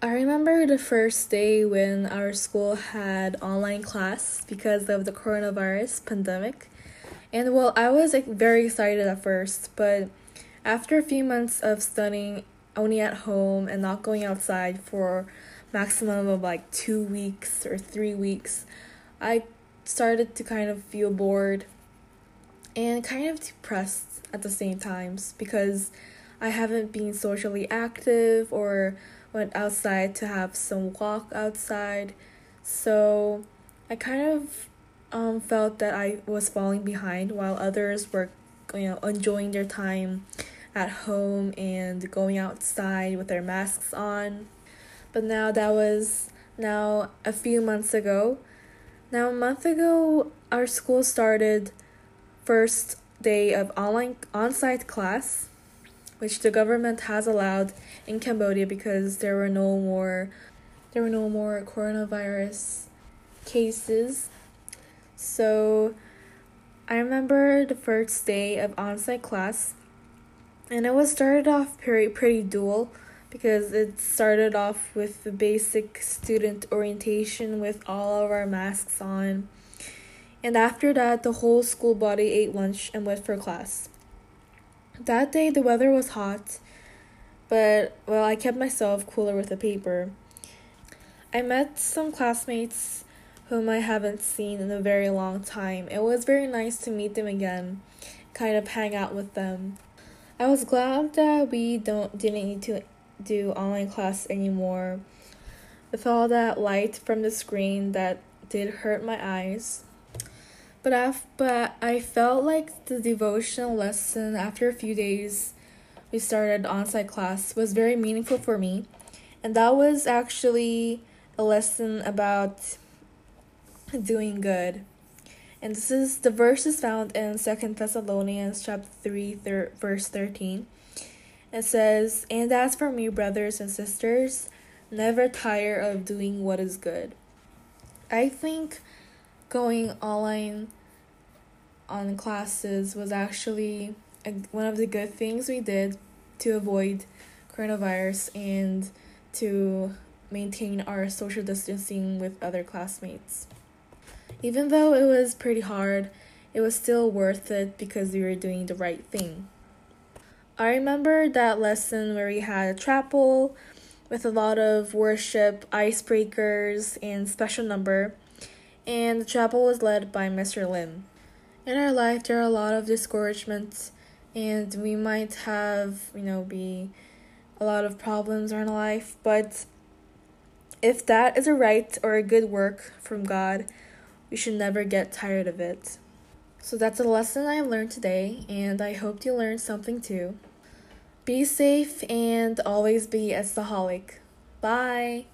I remember the first day when our school had online class because of the coronavirus pandemic. And well, I was like, very excited at first, but after a few months of studying only at home and not going outside for maximum of like 2 weeks or 3 weeks, I started to kind of feel bored and kind of depressed at the same times because I haven't been socially active or went outside to have some walk outside. So I kind of um, felt that I was falling behind while others were you know enjoying their time at home and going outside with their masks on. But now that was now a few months ago. Now a month ago our school started first day of online on-site class which the government has allowed in Cambodia because there were no more there were no more coronavirus cases. So I remember the first day of on-site class and it was started off pretty pretty dual because it started off with the basic student orientation with all of our masks on. And after that, the whole school body ate lunch and went for class. That day the weather was hot, but well, I kept myself cooler with a paper. I met some classmates whom I haven't seen in a very long time. It was very nice to meet them again, kind of hang out with them. I was glad that we don't didn't need to do online class anymore. With all that light from the screen that did hurt my eyes. But af- but I felt like the devotional lesson after a few days we started on-site class was very meaningful for me. And that was actually a lesson about doing good. And this is the verse is found in Second Thessalonians chapter 3 thir- verse 13. It says, "And as for me, brothers and sisters, never tire of doing what is good." I think going online on classes was actually a, one of the good things we did to avoid coronavirus and to maintain our social distancing with other classmates. Even though it was pretty hard, it was still worth it because we were doing the right thing. I remember that lesson where we had a chapel with a lot of worship, icebreakers, and special number, and the chapel was led by Mr. Lim. In our life, there are a lot of discouragements, and we might have, you know, be a lot of problems in our life, but if that is a right or a good work from God, we should never get tired of it. So that's a lesson I learned today, and I hope you learned something too. Be safe and always be a Saholic. Bye.